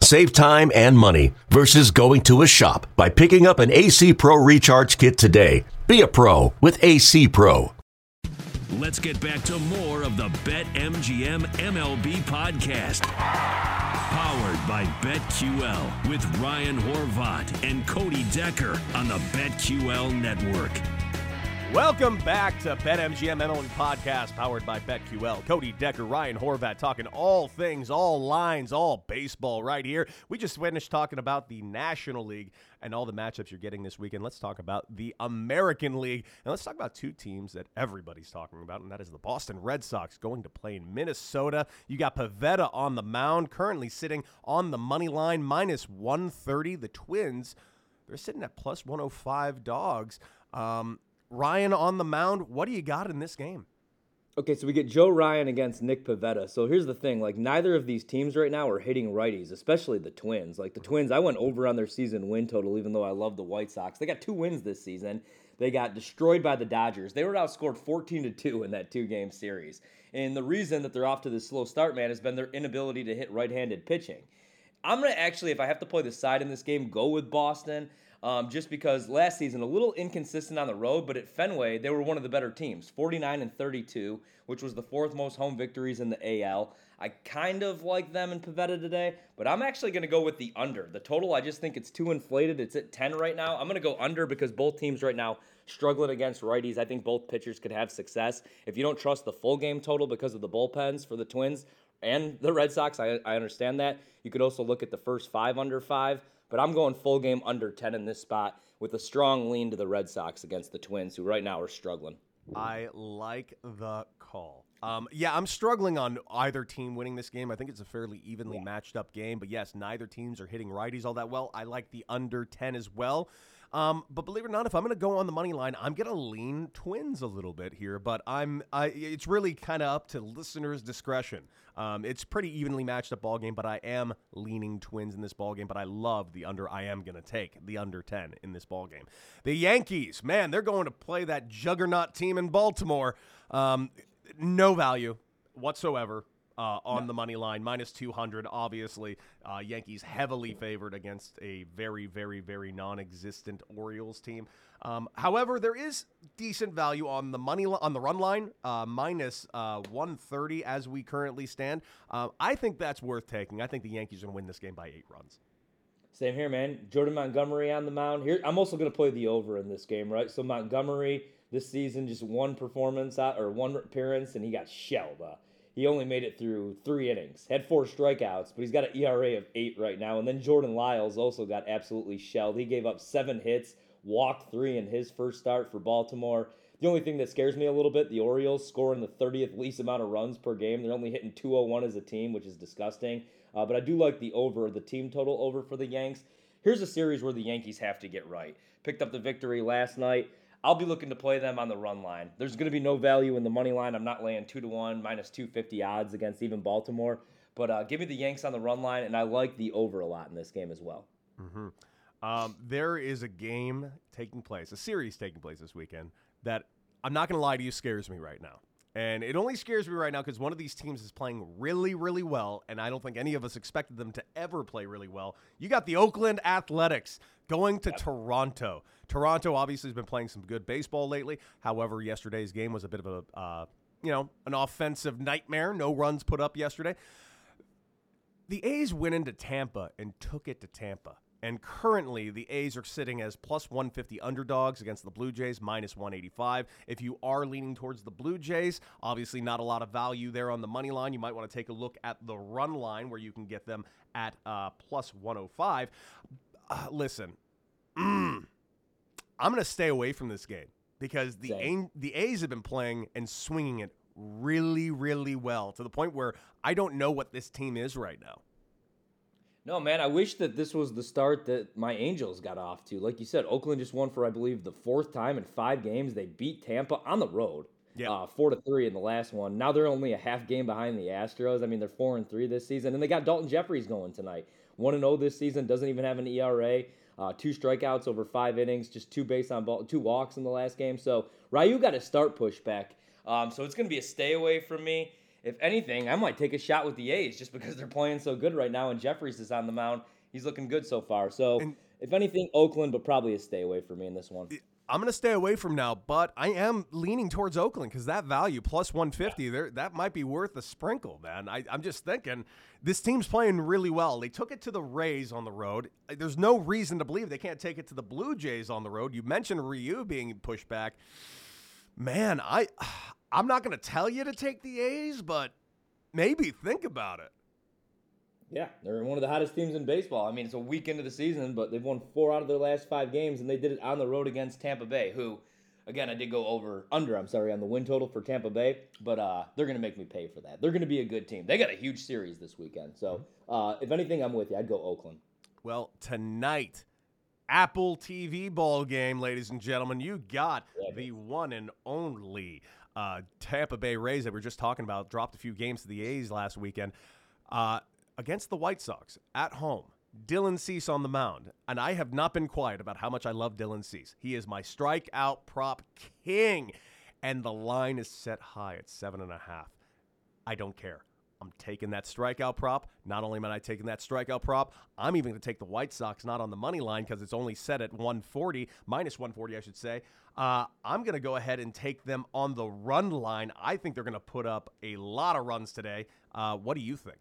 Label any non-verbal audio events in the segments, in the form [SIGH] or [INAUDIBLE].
Save time and money versus going to a shop by picking up an AC Pro Recharge Kit today. Be a pro with AC Pro. Let's get back to more of the Bet MGM MLB podcast. Powered by BetQL with Ryan Horvat and Cody Decker on the BetQL network. Welcome back to BetMGM MLB Podcast, powered by BetQL. Cody Decker, Ryan Horvat, talking all things, all lines, all baseball right here. We just finished talking about the National League and all the matchups you're getting this weekend. Let's talk about the American League, and let's talk about two teams that everybody's talking about, and that is the Boston Red Sox going to play in Minnesota. You got Pivetta on the mound, currently sitting on the money line, minus 130. The Twins, they're sitting at plus 105 dogs. Um, Ryan on the mound. What do you got in this game? Okay, so we get Joe Ryan against Nick Pivetta. So here's the thing: like neither of these teams right now are hitting righties, especially the Twins. Like the Twins, I went over on their season win total, even though I love the White Sox. They got two wins this season. They got destroyed by the Dodgers. They were outscored 14 to two in that two-game series. And the reason that they're off to this slow start, man, has been their inability to hit right-handed pitching. I'm gonna actually, if I have to play the side in this game, go with Boston um, just because last season a little inconsistent on the road, but at Fenway they were one of the better teams, 49 and 32, which was the fourth most home victories in the AL. I kind of like them in Pivetta today, but I'm actually going to go with the under. The total, I just think it's too inflated. It's at 10 right now. I'm going to go under because both teams right now struggling against righties. I think both pitchers could have success. If you don't trust the full game total because of the bullpens for the Twins and the Red Sox, I, I understand that. You could also look at the first five under five. But I'm going full game under 10 in this spot with a strong lean to the Red Sox against the Twins, who right now are struggling. I like the call. Um, yeah, I'm struggling on either team winning this game. I think it's a fairly evenly yeah. matched up game, but yes, neither teams are hitting righties all that well. I like the under 10 as well. Um, but believe it or not, if I'm going to go on the money line, I'm going to lean Twins a little bit here. But I'm, I, it's really kind of up to listeners' discretion. Um, it's pretty evenly matched up ball game, but I am leaning Twins in this ball game. But I love the under. I am going to take the under 10 in this ball game. The Yankees, man, they're going to play that juggernaut team in Baltimore. Um, no value whatsoever uh, on no. the money line, minus 200. Obviously, uh, Yankees heavily favored against a very, very, very non existent Orioles team. Um, however, there is decent value on the money on the run line, uh, minus, uh, 130 as we currently stand. Uh, I think that's worth taking. I think the Yankees are going to win this game by eight runs. Same here, man. Jordan Montgomery on the mound. Here, I'm also going to play the over in this game, right? So Montgomery this season, just one performance out or one appearance, and he got shelled. Uh, he only made it through three innings, had four strikeouts, but he's got an ERA of eight right now. And then Jordan Lyles also got absolutely shelled. He gave up seven hits, walked three in his first start for Baltimore. The only thing that scares me a little bit, the Orioles scoring the 30th least amount of runs per game. They're only hitting 201 as a team, which is disgusting. Uh, but I do like the over, the team total over for the Yanks. Here's a series where the Yankees have to get right. Picked up the victory last night. I'll be looking to play them on the run line. There's going to be no value in the money line. I'm not laying two to one, minus 250 odds against even Baltimore. But uh, give me the Yanks on the run line, and I like the over a lot in this game as well. Mm-hmm. Um, there is a game taking place, a series taking place this weekend that I'm not going to lie to you scares me right now. And it only scares me right now because one of these teams is playing really, really well, and I don't think any of us expected them to ever play really well. You got the Oakland Athletics going to yep. Toronto. Toronto obviously has been playing some good baseball lately. However, yesterday's game was a bit of a, uh, you know, an offensive nightmare. No runs put up yesterday. The A's went into Tampa and took it to Tampa. And currently, the A's are sitting as plus 150 underdogs against the Blue Jays, minus 185. If you are leaning towards the Blue Jays, obviously not a lot of value there on the money line. You might want to take a look at the run line where you can get them at uh, plus 105. Uh, listen, mm, [CLEARS THROAT] I'm going to stay away from this game because the a- the A's have been playing and swinging it really, really well to the point where I don't know what this team is right now. No, man, I wish that this was the start that my Angels got off to. Like you said, Oakland just won for I believe the fourth time in five games. They beat Tampa on the road. Yeah. Uh, four to three in the last one. Now they're only a half game behind the Astros. I mean, they're four and three this season, and they got Daulton Jefferies going tonight. One and zero this season. Doesn't even have an ERA. Uh, two strikeouts over five innings, just two base on ball, two walks in the last game. So Ryu got a start pushback. Um, so it's going to be a stay away from me. If anything, I might take a shot with the A's just because they're playing so good right now, and Jefferies is on the mound. He's looking good so far. So And- if anything, Oakland, but probably a stay away for me in this one. I'm going to stay away from now, but I am leaning towards Oakland because that value plus 150 there that might be worth a sprinkle, man. I, I'm just thinking this team's playing really well. They took it to the Rays on the road. There's no reason to believe they can't take it to the Blue Jays on the road. You mentioned Ryu being pushed back. Man, I I'm not going to tell you to take the A's, but maybe think about it. Yeah, they're one of the hottest teams in baseball. I mean, it's a week into the season, but they've won four out of their last five games, and they did it on the road against Tampa Bay, who, again, I did go over under. I'm sorry on the win total for Tampa Bay, but uh, they're gonna make me pay for that. They're gonna be a good team. They got a huge series this weekend, so uh, if anything, I'm with you. I'd go Oakland. Well, tonight, Apple TV ball game, ladies and gentlemen. You got the one and only uh, Tampa Bay Rays that we are just talking about. Dropped a few games to the A's last weekend uh, against the White Sox at home. Dylan Cease on the mound, and I have not been quiet about how much I love Dylan Cease. He is my strikeout prop king, and the line is set high at seven and a half. I don't care. I'm taking that strikeout prop. Not only am I taking that strikeout prop, I'm even going to take the White Sox not on the money line because it's only set at 140, minus 140, I should say. Uh, I'm going to go ahead and take them on the run line. I think they're going to put up a lot of runs today. Uh, what do you think?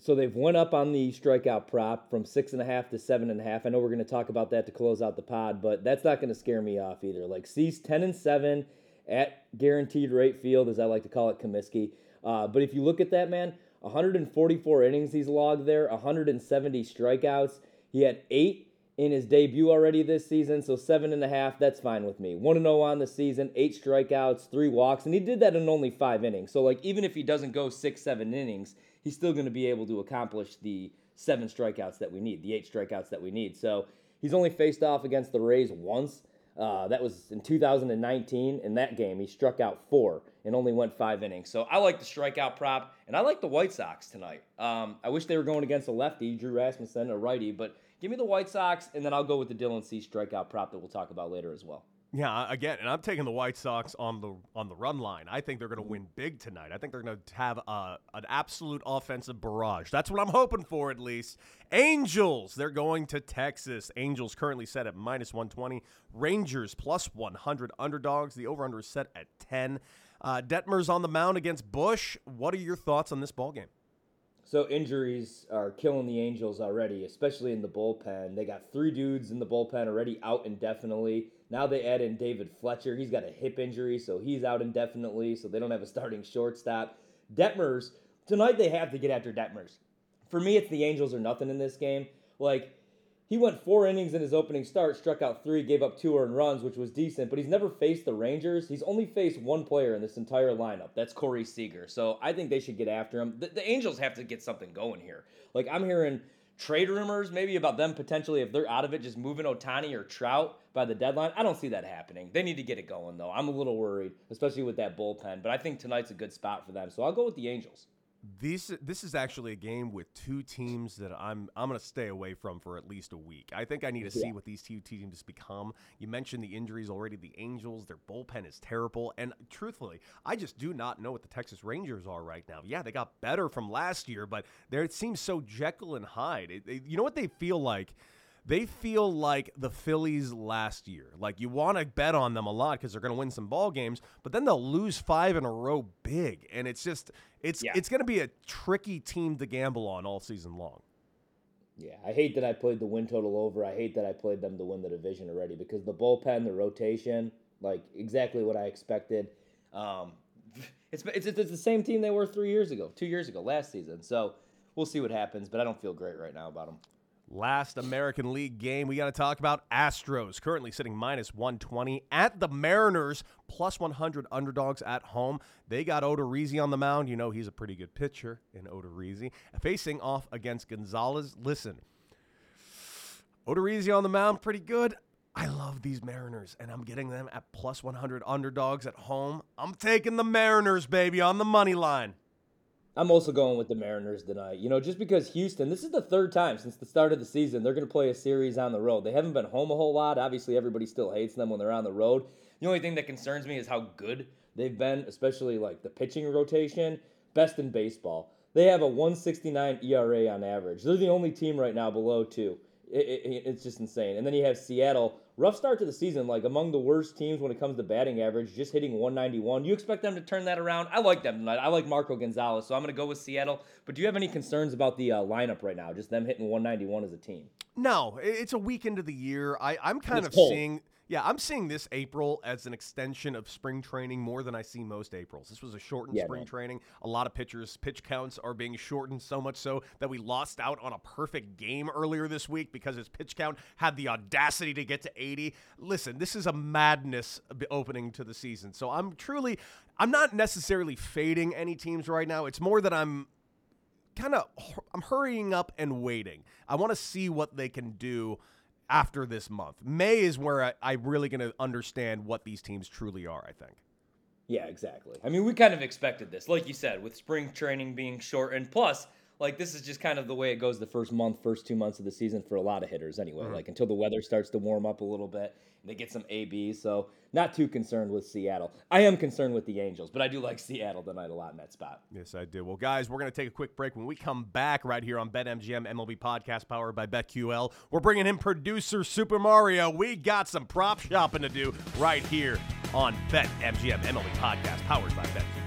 So they've went up on the strikeout prop from six and a half to seven and a half. I know we're going to talk about that to close out the pod, but that's not going to scare me off either. Like Cease ten and seven at guaranteed rate field, as I like to call it, Comiskey. Uh, but if you look at that man, 144 innings he's logged there, 170 strikeouts. He had eight in his debut already this season, so seven and a half. That's fine with me. One and zero on the season, eight strikeouts, three walks, and he did that in only five innings. So like even if he doesn't go six, seven innings, he's still going to be able to accomplish the seven strikeouts that we need, the eight strikeouts that we need. So he's only faced off against the Rays once. Uh, that was in 2019. In that game, he struck out four and only went five innings. So I like the strikeout prop, and I like the White Sox tonight. Um, I wish they were going against a lefty, Drew Rasmussen, a righty, but give me the White Sox, and then I'll go with the Dylan Cease strikeout prop that we'll talk about later as well. Yeah, again, and I'm taking the White Sox on the on the run line. I think they're going to win big tonight. I think they're going to have uh, an absolute offensive barrage. That's what I'm hoping for, at least. Angels, they're going to Texas. Angels currently set at minus 120. Rangers plus 100 underdogs. The over under is set at 10. Uh, Detmers on the mound against Bush. What are your thoughts on this ball game? So injuries are killing the Angels already, especially in the bullpen. They got three dudes in the bullpen already out indefinitely. Now they add in David Fletcher. He's got a hip injury, so he's out indefinitely. So they don't have a starting shortstop. Detmers tonight they have to get after Detmers. For me, it's the Angels or nothing in this game. Like he went four innings in his opening start, struck out three, gave up two earned runs, which was decent, but he's never faced the Rangers. He's only faced one player in this entire lineup. That's Corey Seager. So I think they should get after him. The, the Angels have to get something going here. Like I'm hearing trade rumors, maybe about them potentially, if they're out of it, just moving Ohtani or Trout by the deadline. I don't see that happening. They need to get it going, though. I'm a little worried, especially with that bullpen, but I think tonight's a good spot for them. So I'll go with the Angels. These this is actually a game with two teams that I'm I'm going to stay away from for at least a week. I think I need to see Yeah. what these two teams become. You mentioned the injuries already. The Angels, their bullpen is terrible, and truthfully, I just do not know what the Texas Rangers are right now. Yeah, they got better from last year, but there it seems so Jekyll and Hyde. It- it- you know what they feel like? They feel like the Phillies last year. Like you want to bet on them a lot because they're going to win some ball games, but then they'll lose five in a row big, and it's just it's Yeah. it's going to be a tricky team to gamble on all season long. Yeah, I hate that I played the win total over. I hate that I played them to win the division already because the bullpen, the rotation, like exactly what I expected. Um, [LAUGHS] it's, it's it's the same team they were three years ago, two years ago, last season. So we'll see what happens, but I don't feel great right now about them. Last American League game, we got to talk about Astros, currently sitting minus 120 at the Mariners, plus 100 underdogs at home. They got Odorizzi on the mound. You know he's a pretty good pitcher in Odorizzi. Facing off against Gonzales. Listen, Odorizzi on the mound, pretty good. I love these Mariners, and I'm getting them at plus 100 underdogs at home. I'm taking the Mariners, baby, on the money line. I'm also going with the Mariners tonight. You know, just because Houston, this is the third time since the start of the season they're going to play a series on the road. They haven't been home a whole lot. Obviously, everybody still hates them when they're on the road. The only thing that concerns me is how good they've been, especially like the pitching rotation, best in baseball. They have a 169 ERA on average. They're the only team right now below two. It, it, it's just insane. And then you have Seattle, rough start to the season, like among the worst teams when it comes to batting average, just hitting 191. You expect them to turn that around? I like them tonight. I like Marco Gonzales, so I'm going to go with Seattle. But do you have any concerns about the uh, lineup right now? Just them hitting 191 as a team? No, it's a week into the year. I, I'm kind It's of cold. seeing. Yeah, I'm seeing this April as an extension of spring training more than I see most Aprils. This was a shortened Yeah, spring man. training. A lot of pitchers' pitch counts are being shortened so much so that we lost out on a perfect game earlier this week because his pitch count had the audacity to get to 80. Listen, this is a madness opening to the season. So I'm truly, I'm not necessarily fading any teams right now. It's more that I'm kind of I'm hurrying up and waiting. I want to see what they can do after this month. May is where I, I'm really going to understand what these teams truly are. I think. Yeah, exactly. I mean, we kind of expected this, like you said, with spring training being shortened. Plus, like this is just kind of the way it goes the first month, first two months of the season for a lot of hitters, anyway. Mm-hmm. Like until the weather starts to warm up a little bit, and they get some AB. So not too concerned with Seattle. I am concerned with the Angels, but I do like Seattle tonight a lot in that spot. Yes, I do. Well, guys, we're going to take a quick break. When we come back right here on BetMGM MLB Podcast powered by BetQL, we're bringing in producer Super Mario. We got some prop shopping to do right here on BetMGM MLB Podcast powered by BetQL.